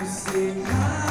You see my